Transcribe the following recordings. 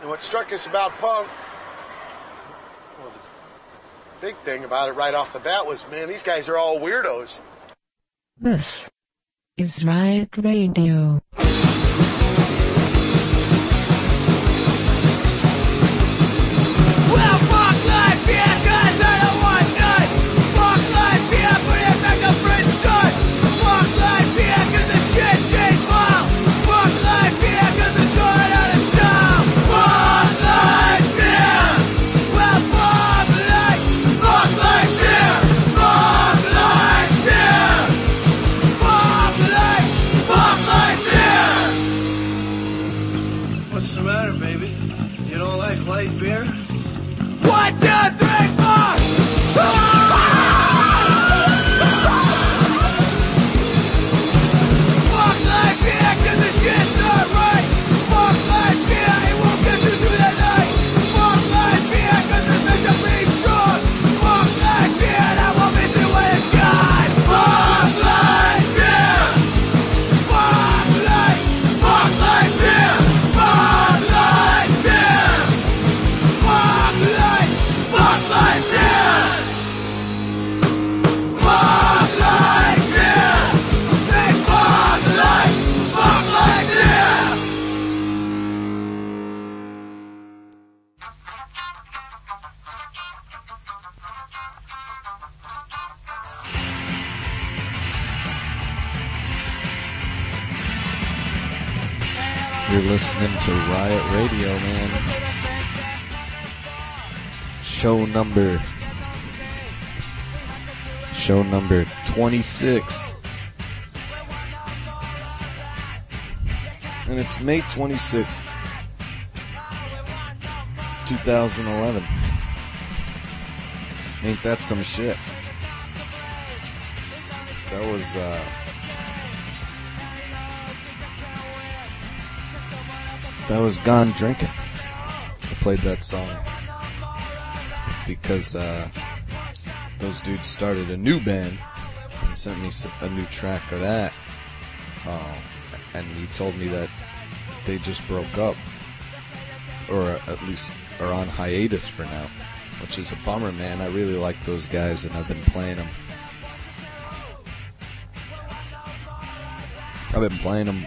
And what struck us about punk, well, the big thing about it right off the bat was, man, these guys are all weirdos. This is Riot Radio. Riot Radio, man. Show number. Show number 26. And it's May 26th, 2011. Ain't that some shit? That was, uh, That was Gone Drinking. I played that song because uh, those dudes started a new band and sent me a new track of that. Uh, and he told me that they just broke up, or at least are on hiatus for now, which is a bummer, man. I really like those guys, and I've been playing them. I've been playing them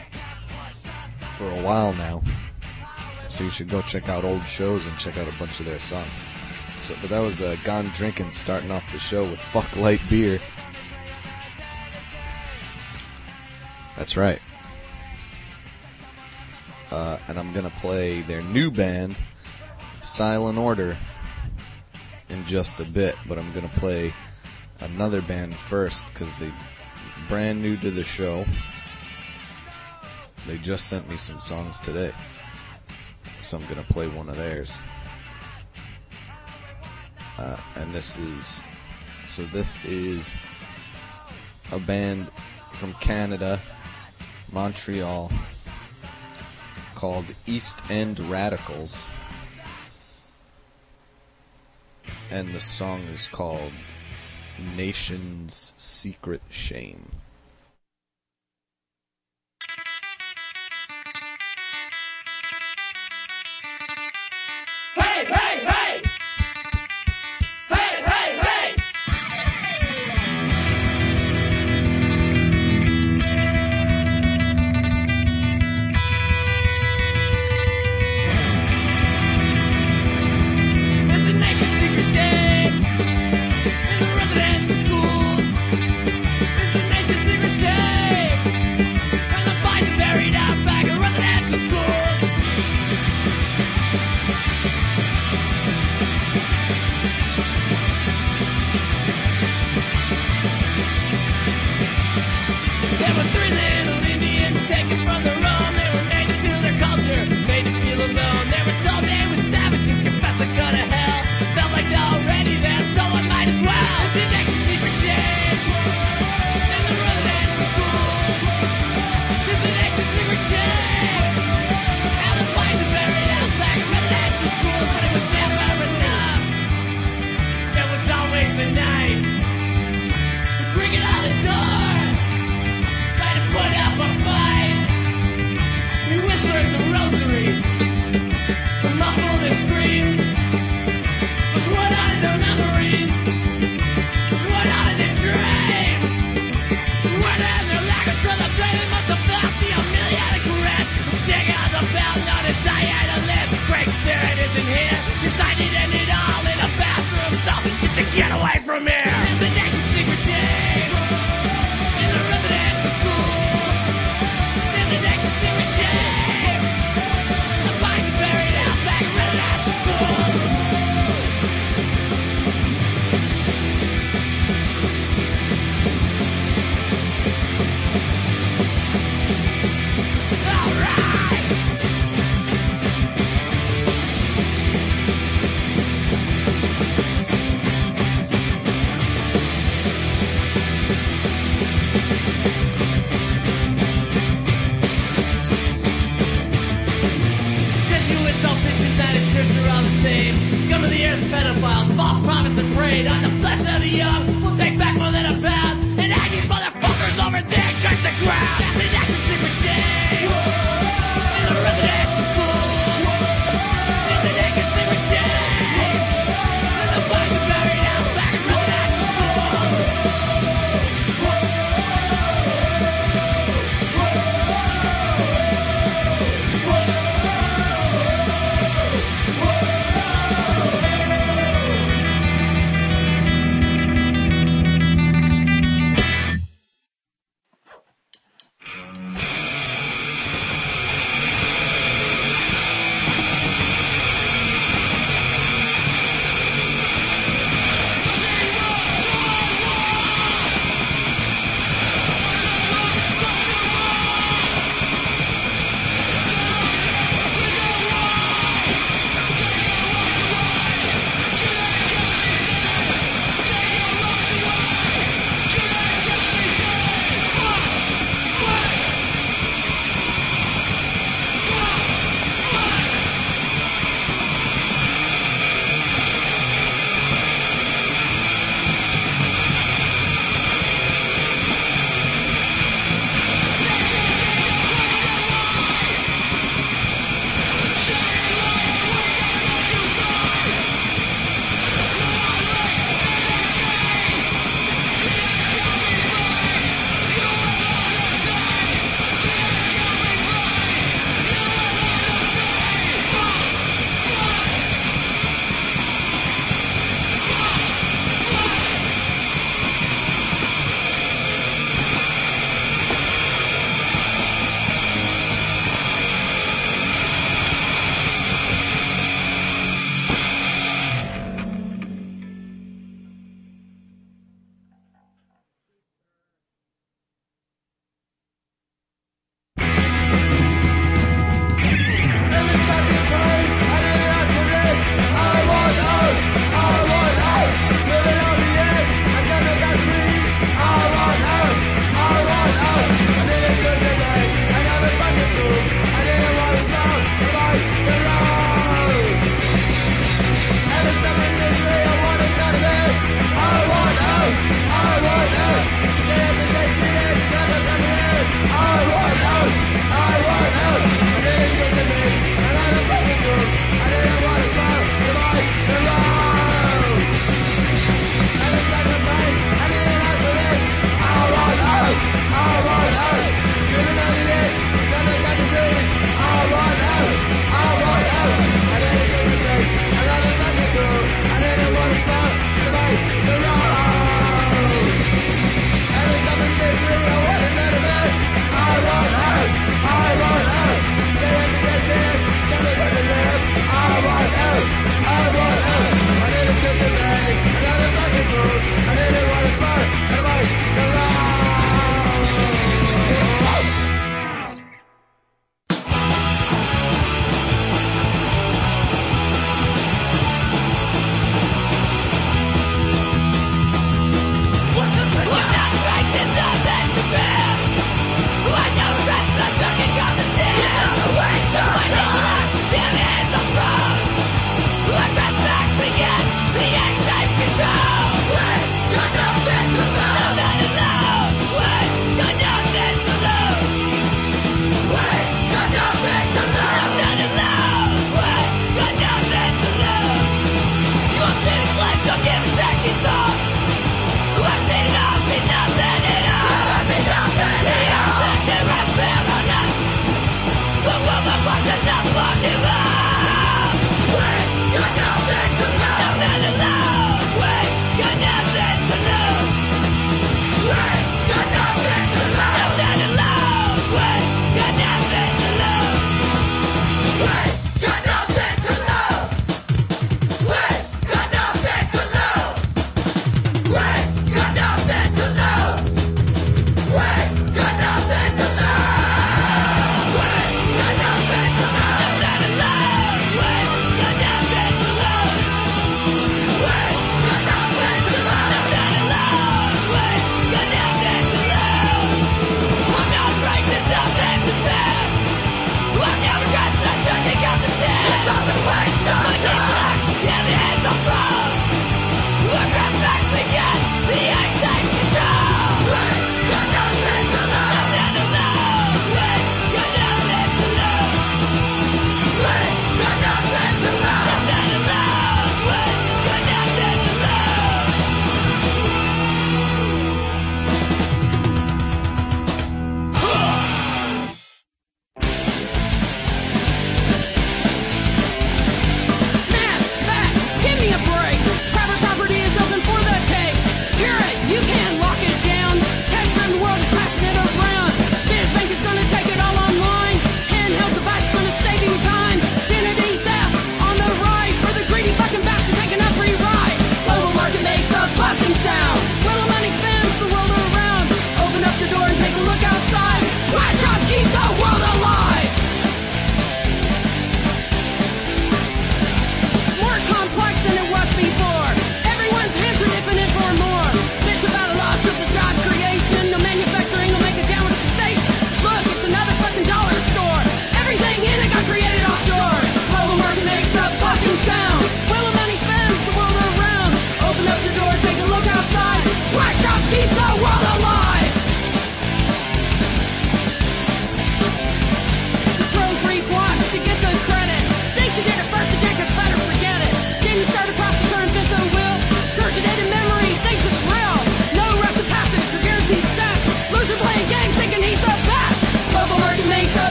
for a while now. So you should go check out old shows and check out a bunch of their songs. So, but that was uh, Gone Drinking starting off the show with Fuck Light Beer. That's right. Uh, and I'm gonna play their new band, Silent Order, in just a bit. But I'm gonna play another band first because they're brand new to the show. They just sent me some songs today so I'm gonna play one of theirs. Uh, and this is so this is a band from Canada, Montreal, called East End Radicals, and the song is called Nation's Secret Shame. Hey, hey!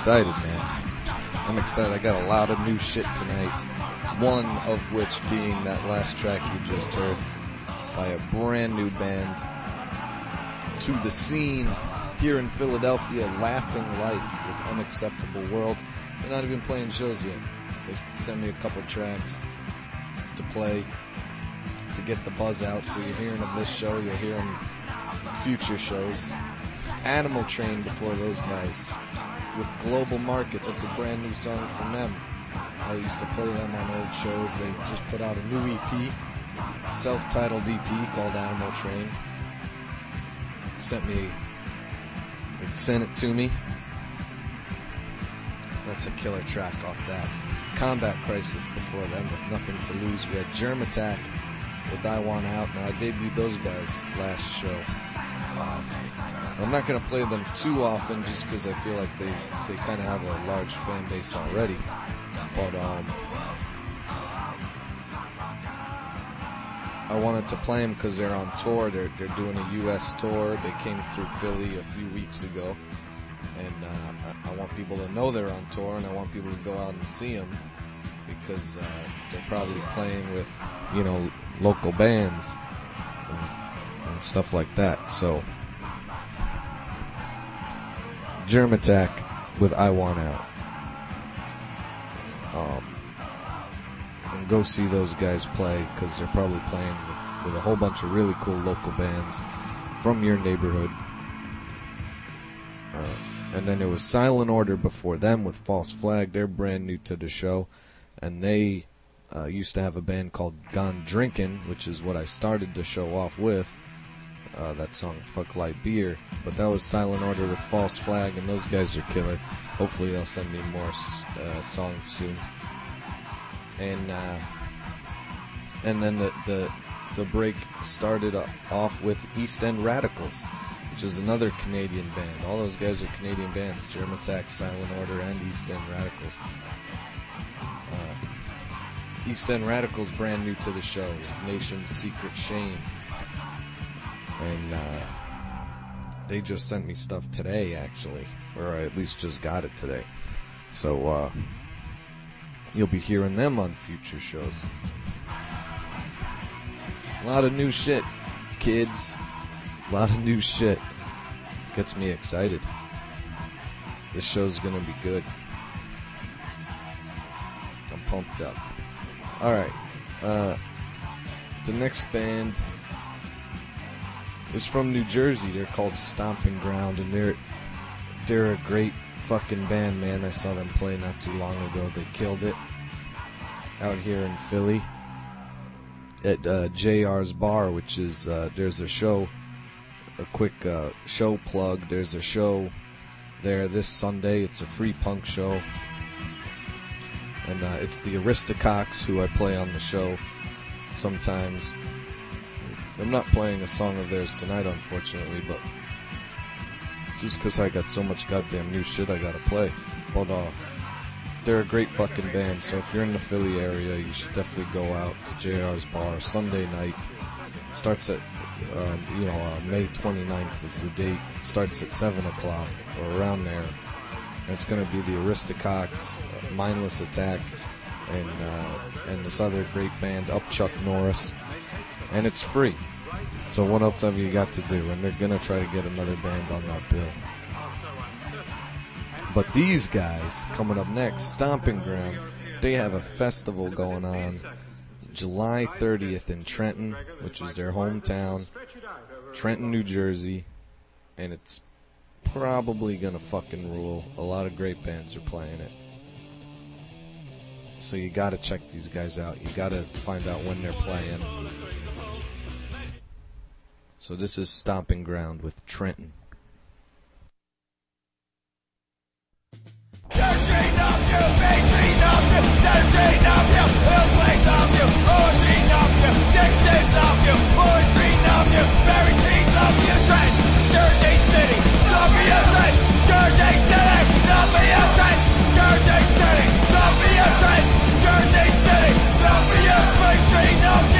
Excited, man. I'm excited. I got a lot of new shit tonight. One of which being that last track you just heard by a brand new band to the scene here in Philadelphia, Laughing Life with Unacceptable World. They're not even playing shows yet. They sent me a couple tracks to play to get the buzz out. So you're hearing of this show, you'll hear them future shows. Animal Train before those guys with Global Market. That's a brand new song from them. I used to play them on old shows. They just put out a new EP, self-titled EP called Animal Train. Sent me, they sent it to me. That's a killer track off that. Combat Crisis before them with Nothing to Lose. We had Germ Attack with I Want Out. Now I debuted those guys last show. I'm not going to play them too often just because I feel like they, they kind of have a large fan base already. But um, I wanted to play them because they're on tour. They're, they're doing a U.S. tour. They came through Philly a few weeks ago. And uh, I, I want people to know they're on tour and I want people to go out and see them because uh, they're probably playing with, you know, local bands and, stuff like that. So, Germ Attack with I Want Out. Um, and go see those guys play because they're probably playing with, with a whole bunch of really cool local bands from your neighborhood. Uh, and then there was Silent Order before them with False Flag. They're brand new to the show, and they uh, used to have a band called Gone Drinkin', which is what I started the show off with. Uh, that song "Fuck Light Beer," but that was Silent Order with False Flag, and those guys are killer. Hopefully, they'll send me more uh, songs soon. And uh, and then the the the break started off with East End Radicals, which is another Canadian band. All those guys are Canadian bands: Germ Attack, Silent Order, and East End Radicals. Uh, East End Radicals brand new to the show. Nation's Secret Shame and uh, they just sent me stuff today, actually, or I at least just got it today. So uh, you'll be hearing them on future shows. A lot of new shit, kids. A lot of new shit. Gets me excited. This show's gonna be good. I'm pumped up. Alright. Uh, the next band is from New Jersey. They're called Stomping Ground, and they're they're a great fucking band, man. I saw them play not too long ago. They killed it out here in Philly at uh, JR's Bar, which is uh, there's a show, a quick uh, show plug. There's a show there this Sunday. It's a free punk show, and uh, it's the Aristococks who I play on the show sometimes. I'm not playing a song of theirs tonight, unfortunately, but just because I got so much goddamn new shit I gotta play. But uh, they're a great fucking band, so if you're in the Philly area, you should definitely go out to JR's Bar Sunday night. Starts at, uh, you know, uh, May 29th is the date. Starts at 7 o'clock or around there. And it's gonna be the Aristococks, uh, Mindless Attack, and uh, and this other great band, Up Chuck Norris. And it's free. So what else have you got to do? And they're gonna try to get another band on that bill. But these guys coming up next, Stomping Ground, they have a festival going on July 30th in Trenton, which is their hometown, Trenton, New Jersey, and it's probably gonna fucking rule. A lot of great bands are playing it. So you gotta check these guys out. You gotta find out when they're playing. So this is Stomping Ground with Trenton. Jersey City, love me a. Jersey City, love me a.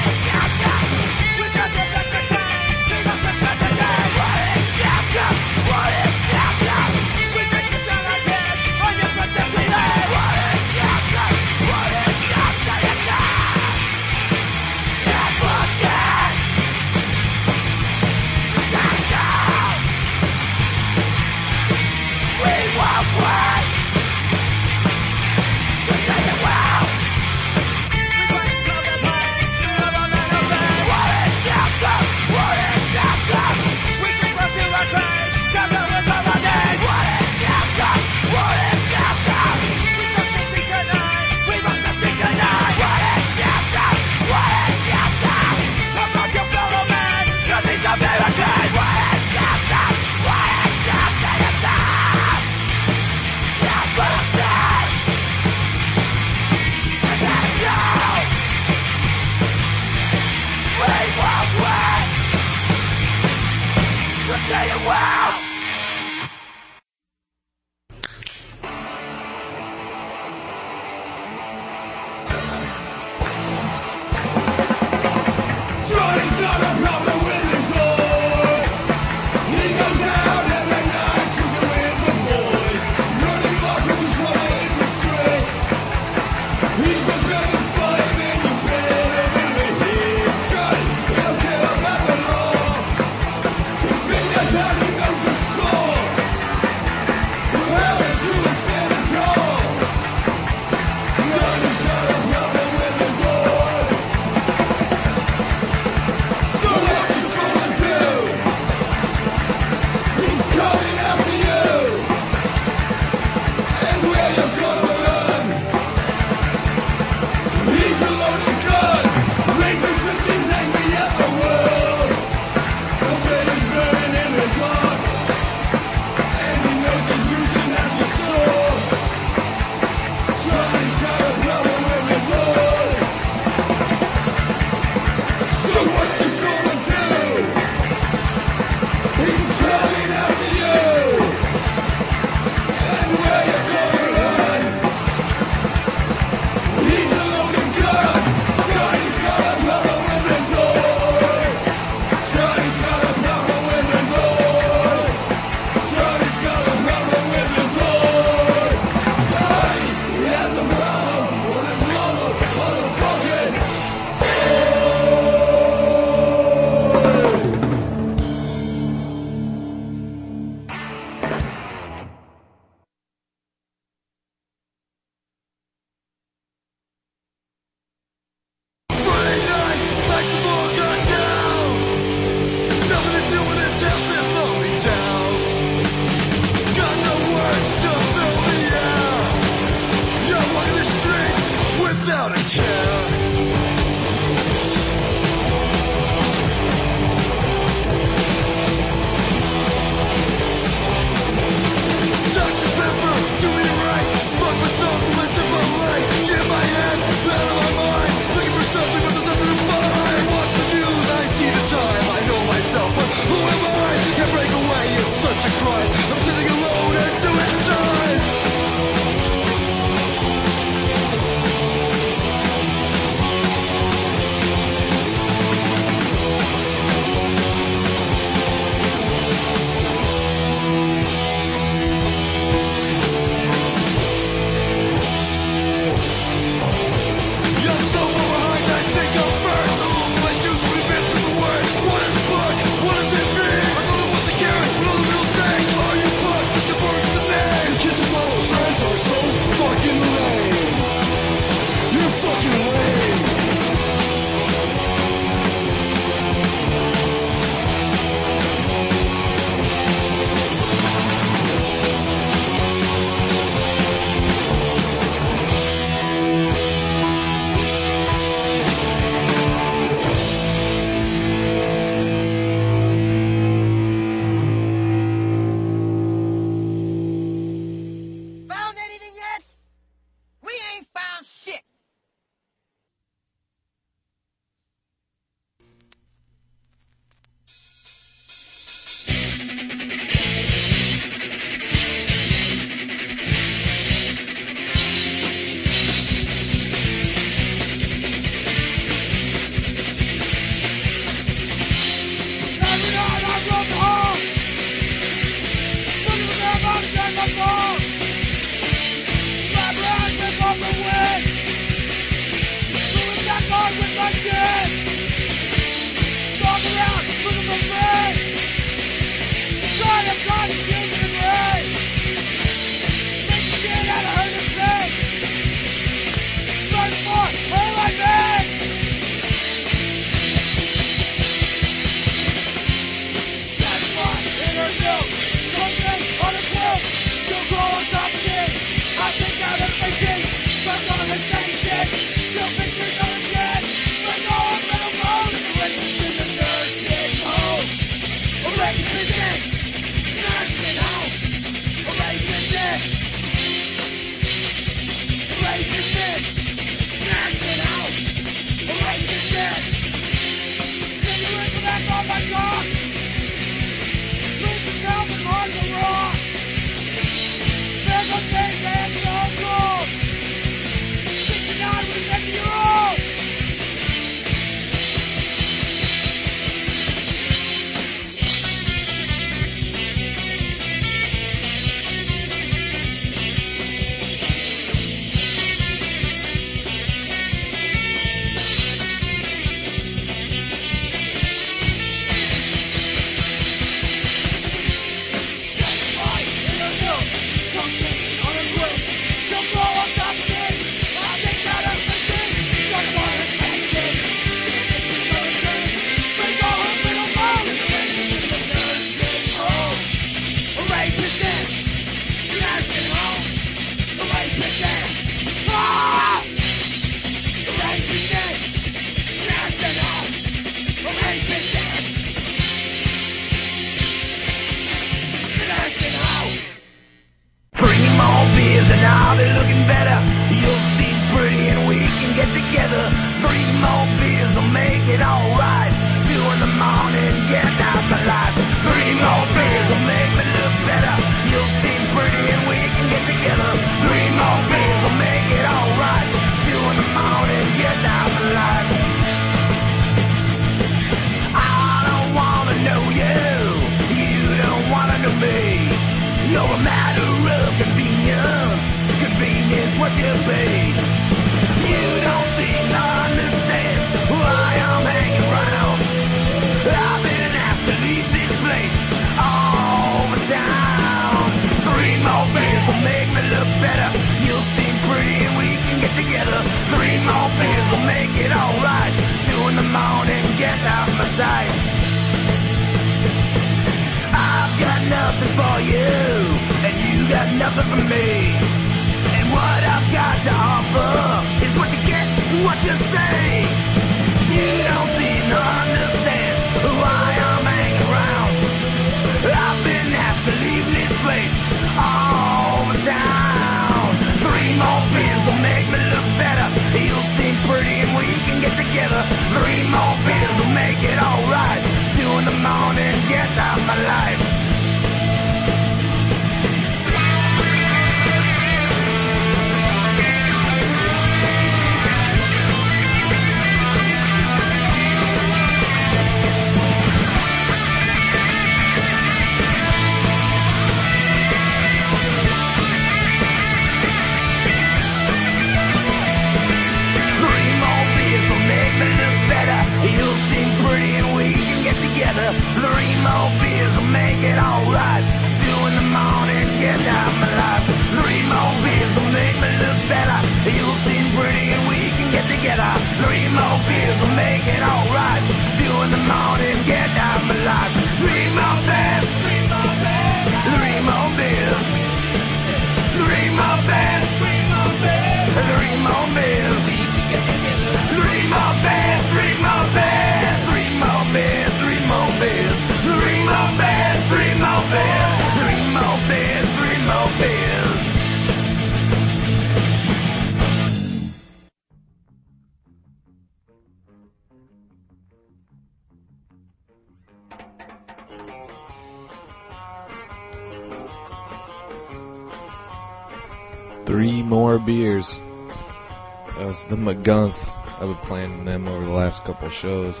last couple shows,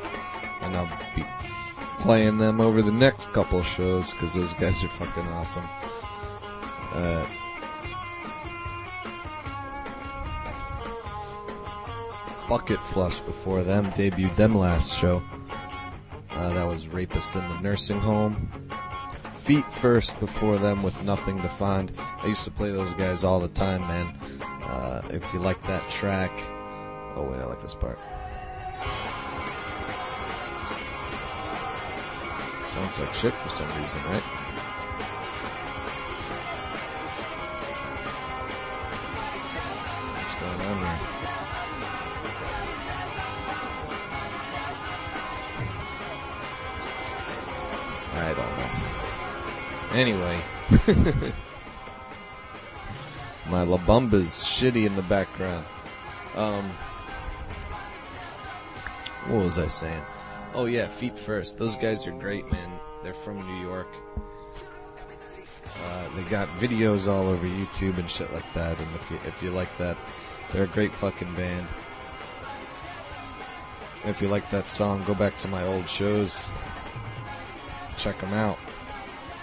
and I'll be playing them over the next couple shows because those guys are fucking awesome. Uh, Bucket Flush before them debuted them last show. Uh, that was Rapist in the Nursing Home. Feet First before them with Nothing to Find. I used to play those guys all the time, man. Uh, if you like that track. Oh, wait, I like this part. Sounds like shit for some reason, right? What's going on here? I don't know. Anyway. My La Bamba's shitty in the background. Um, what was I saying? Oh yeah, Feet First. Those guys are great, man. They're from New York. Uh, they got videos all over YouTube and shit like that. And if you if you like that, they're a great fucking band. If you like that song, go back to my old shows. Check them out.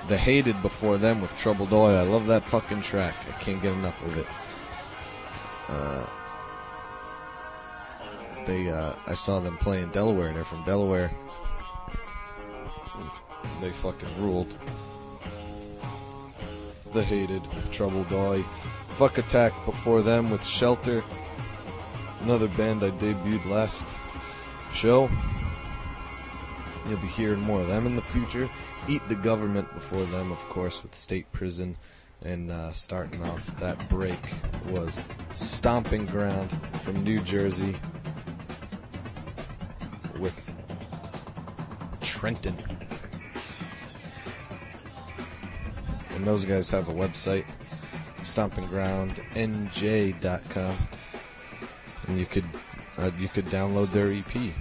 The Hated before them with Troubled Oil. I love that fucking track. I can't get enough of it. Uh, they, uh, I saw them play in Delaware. They're from Delaware. They fucking ruled. The Hated with Troubled Oil. Fuck Attack before them with Shelter. Another band I debuted last show. You'll be hearing more of them in the future. Eat the Government before them, of course, with State Prison. And uh, starting off that break was Stomping Ground from New Jersey Trenton. And those guys have a website, stompinggroundnj.com. And you could uh, you could download their EP,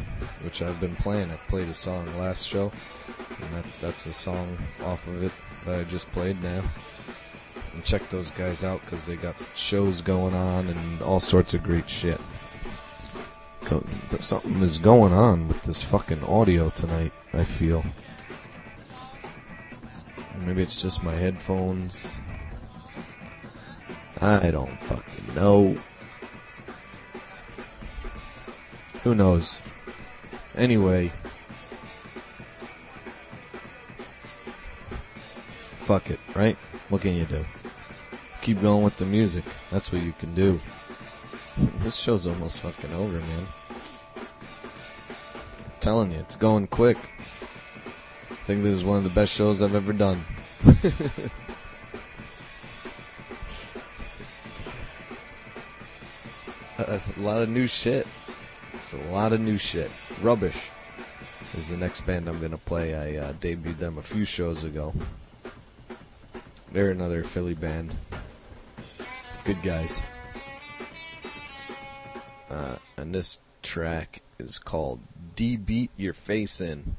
which I've been playing. I played a song last show, and that, that's a song off of it that I just played now. And check those guys out because they got shows going on and all sorts of great shit. So something is going on with this fucking audio tonight. I feel. Maybe it's just my headphones. I don't fucking know. Who knows? Anyway. Fuck it, right? What can you do? Keep going with the music. That's what you can do. This show's almost fucking over, man telling you, it's going quick. I think this is one of the best shows I've ever done. a lot of new shit. It's a lot of new shit. Rubbish is the next band I'm going to play. I uh, debuted them a few shows ago. They're another Philly band. Good guys. Uh, and this track is called D beat your face in.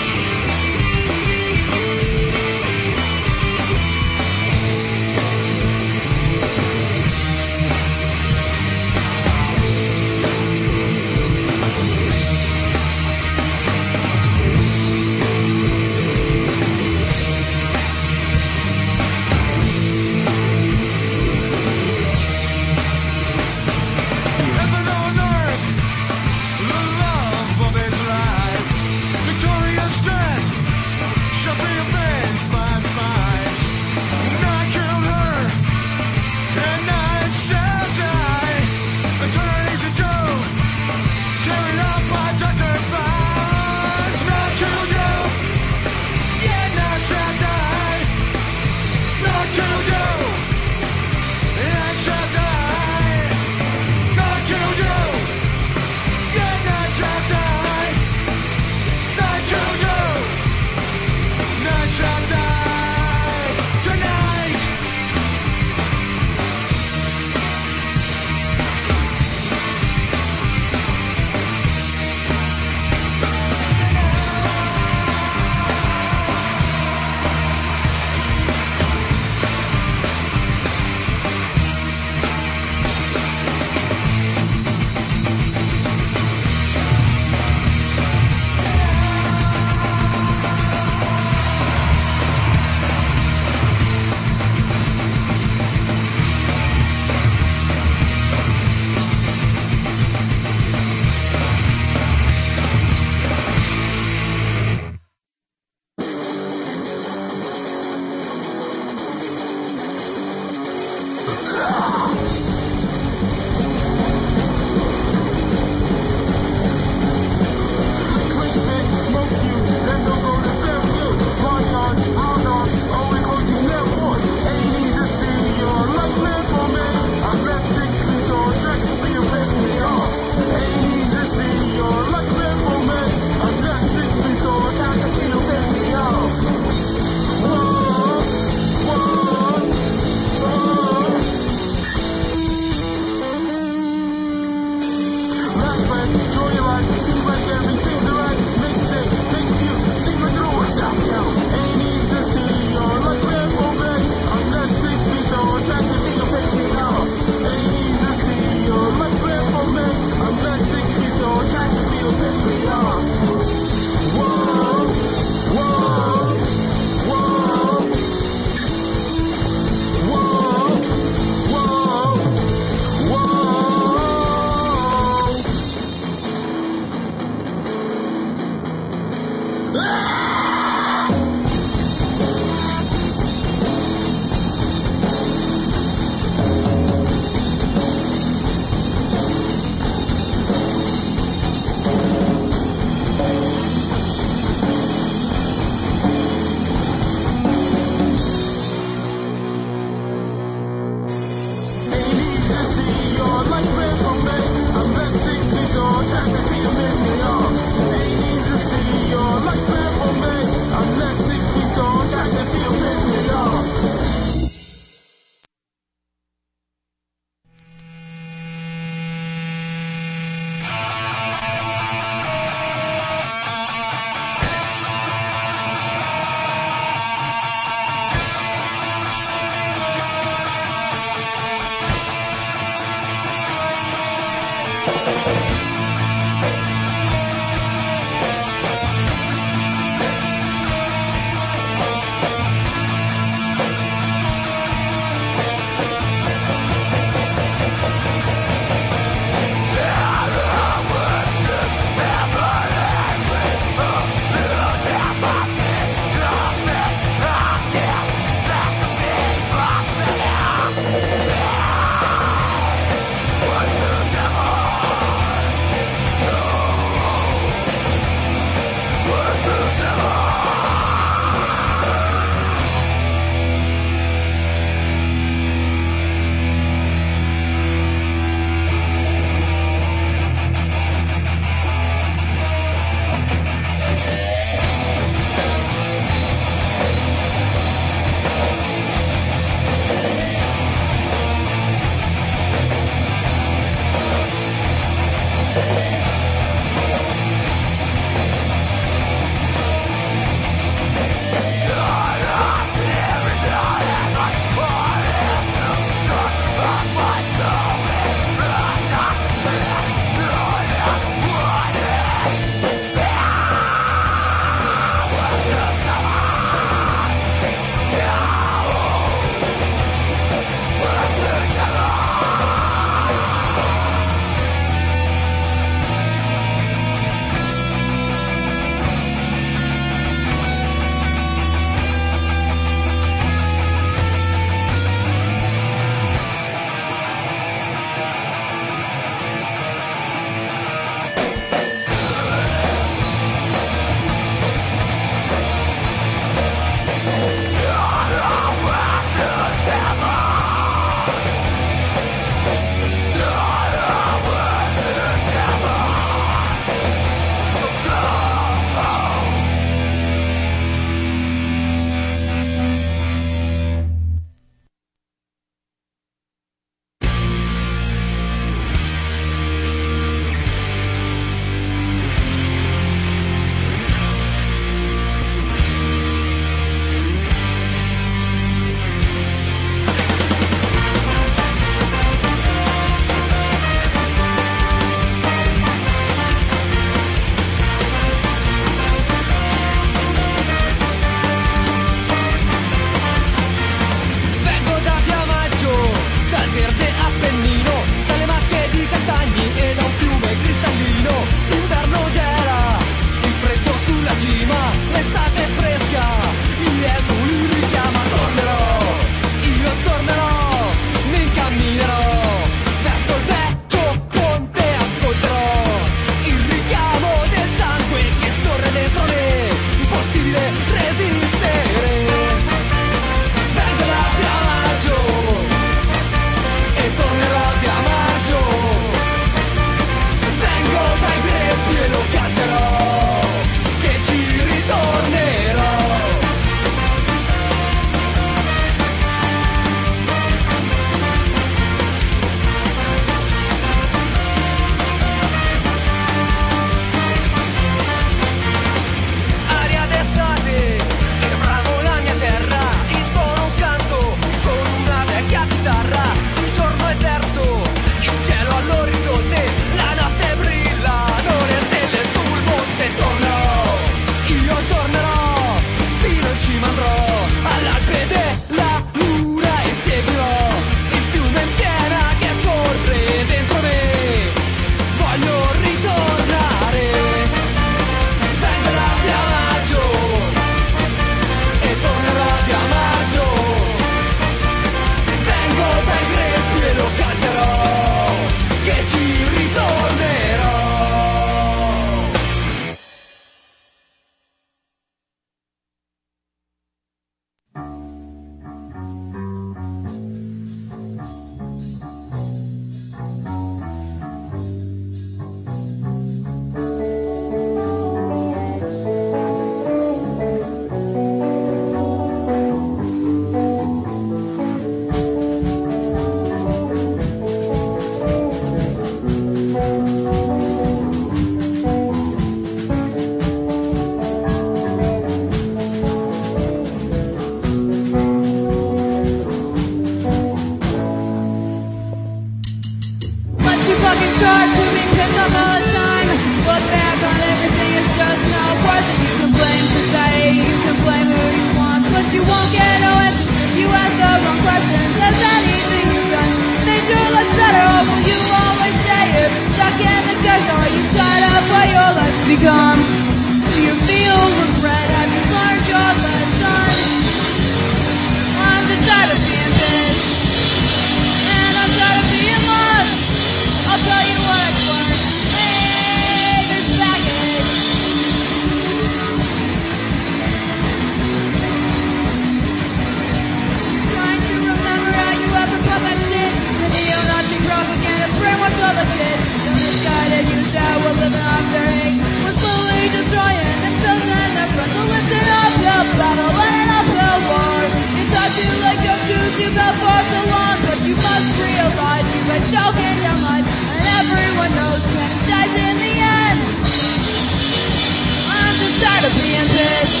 Pissed.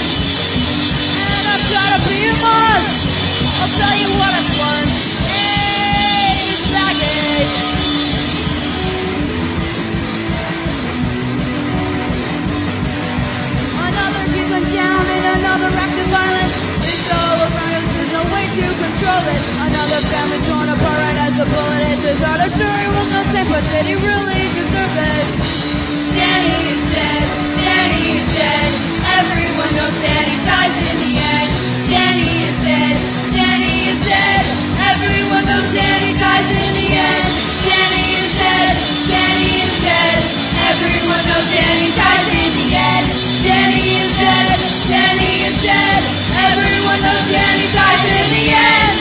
And I'm tired of being lost. I'll tell you what I've learned. Hey, down in another act of violence. It's all around us, there's no way to control it. Another family torn apart as the bullet hits his heart. I'm sure he was no saint, but did he really deserve it? Is dead, Danny is dead. Everyone knows Danny dies in the end. Danny is dead, Danny is dead. Everyone knows Danny dies in the end. Danny is dead, Danny is dead. Everyone knows Danny dies in the end. Danny is dead, Danny is dead. Everyone knows Danny dies in the end.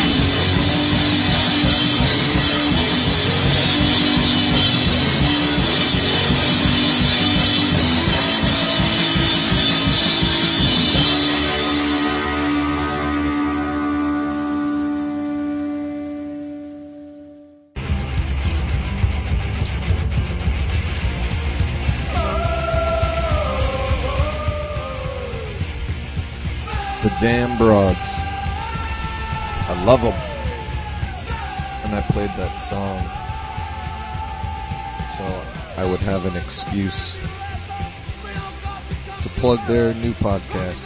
Damn broads. I love them. And I played that song so I would have an excuse to plug their new podcast.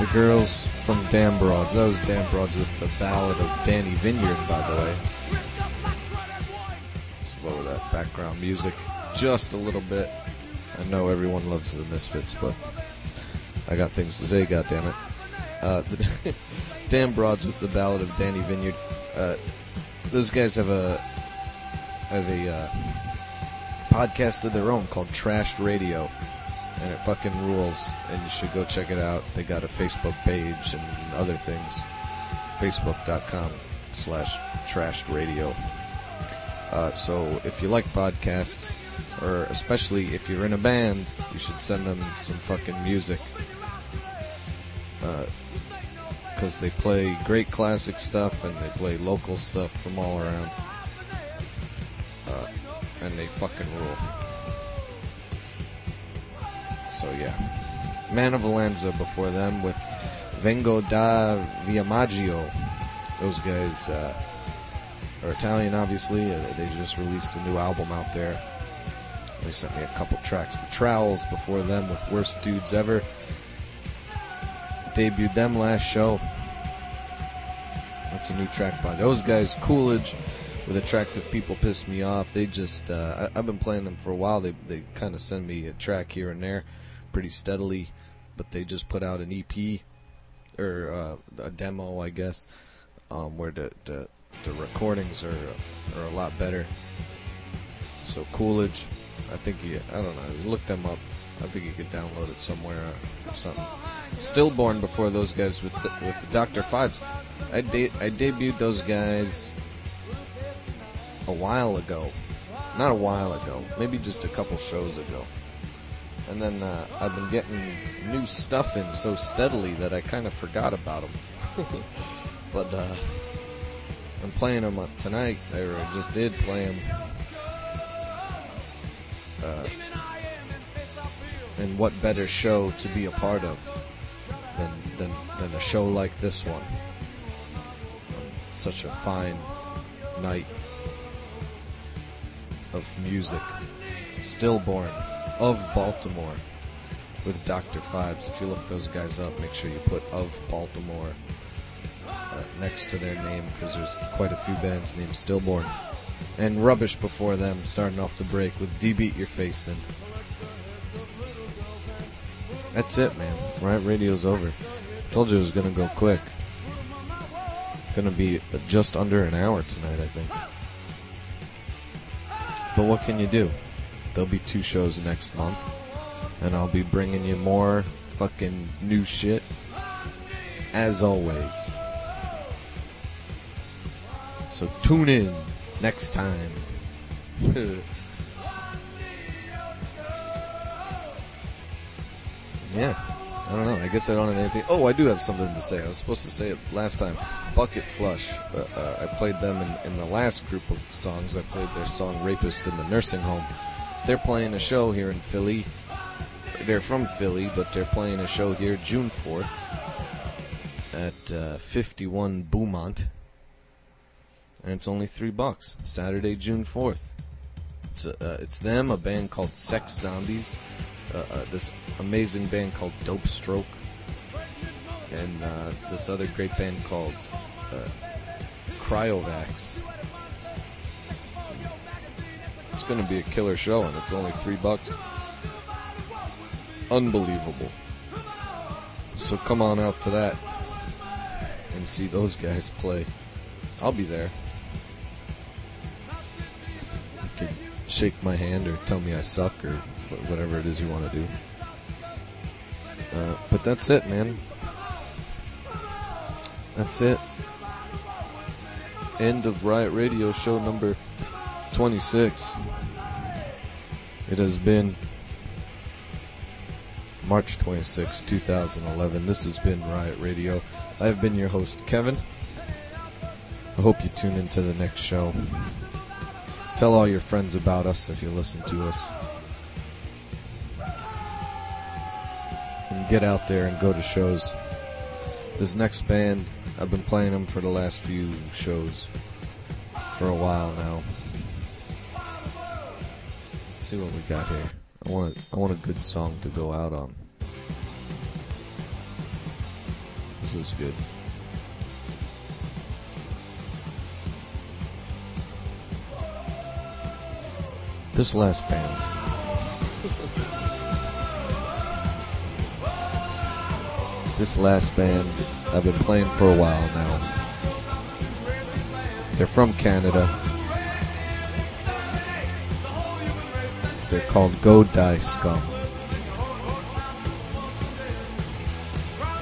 The girls from Damn Broads. That was Damn Broads with the ballad of Danny Vineyard, by the way. Let's lower that background music just a little bit. I know everyone loves the Misfits, but I got things to say, goddammit. Uh, the Damn Broads with the Ballad of Danny Vineyard. Uh, those guys have a have a uh, podcast of their own called Trashed Radio, and it fucking rules. And you should go check it out. They got a Facebook page and other things. Facebook.com slash Trashed Radio. Uh, so if you like podcasts, or especially if you're in a band, you should send them some fucking music. Because they play great classic stuff and they play local stuff from all around. Uh, and they fucking rule. So yeah. Man of Alanza before them with Vengo da Viamaggio. Those guys, uh, are Italian, obviously. Uh, They just released a new album out there. They sent me a couple tracks. The Trowels before them with Worst Dudes Ever. Debuted them last show. That's a new track by those guys. Coolidge with Attractive People Piss Me Off. They just, uh, I, I've been playing them for a while. They, they kind of send me a track here and there pretty steadily, but they just put out an EP or uh, a demo, I guess, um, where the, the the recordings are are a lot better. So Coolidge, I think you, I don't know, look them up. I think you could download it somewhere or something. Stillborn before those guys with the, with the Doctor Fives. I de- I debuted those guys a while ago, not a while ago, maybe just a couple shows ago. And then uh, I've been getting new stuff in so steadily that I kind of forgot about them. but uh, I'm playing them tonight. Or I just did play them. Uh, and what better show to be a part of than a show like this one? Such a fine night of music. Stillborn of Baltimore with Dr. Fives. If you look those guys up, make sure you put of Baltimore uh, next to their name because there's quite a few bands named Stillborn. And Rubbish before them, starting off the break with D Beat Your Face In. That's it, man. Riot Radio's over. Told you it was gonna go quick. Gonna be just under an hour tonight, I think. But what can you do? There'll be two shows next month, and I'll be bringing you more fucking new shit as always. So tune in next time. yeah. I don't know. I guess I don't have anything. Oh, I do have something to say. I was supposed to say it last time. Bucket Flush. Uh, uh, I played them in, in the last group of songs. I played their song Rapist in the Nursing Home. They're playing a show here in Philly. They're from Philly, but they're playing a show here June 4th at uh, 51 Beaumont. And it's only three bucks. Saturday, June 4th. It's, uh, it's them, a band called Sex Zombies, uh, uh, this amazing band called Dope Stroke, and uh, this other great band called uh, Cryovax. It's going to be a killer show, and it's only three bucks. Unbelievable. So come on out to that and see those guys play. I'll be there. You can shake my hand or tell me I suck or whatever it is you want to do. Uh, but that's it, man. That's it. End of Riot Radio show number 26. It has been March 26, 2011. This has been Riot Radio. I have been your host, Kevin. I hope you tune into the next show. Tell all your friends about us if you listen to us. Get out there and go to shows. This next band, I've been playing them for the last few shows for a while now. Let's see what we got here. I want I want a good song to go out on. This is good. This last band. this last band I've been playing for a while now. They're from Canada. They're called Go Die Scum.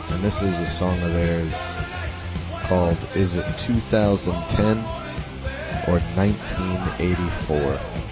And this is a song of theirs called Is It 2010 or 1984?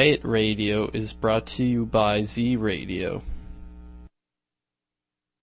Riot Radio is brought to you by Z Radio.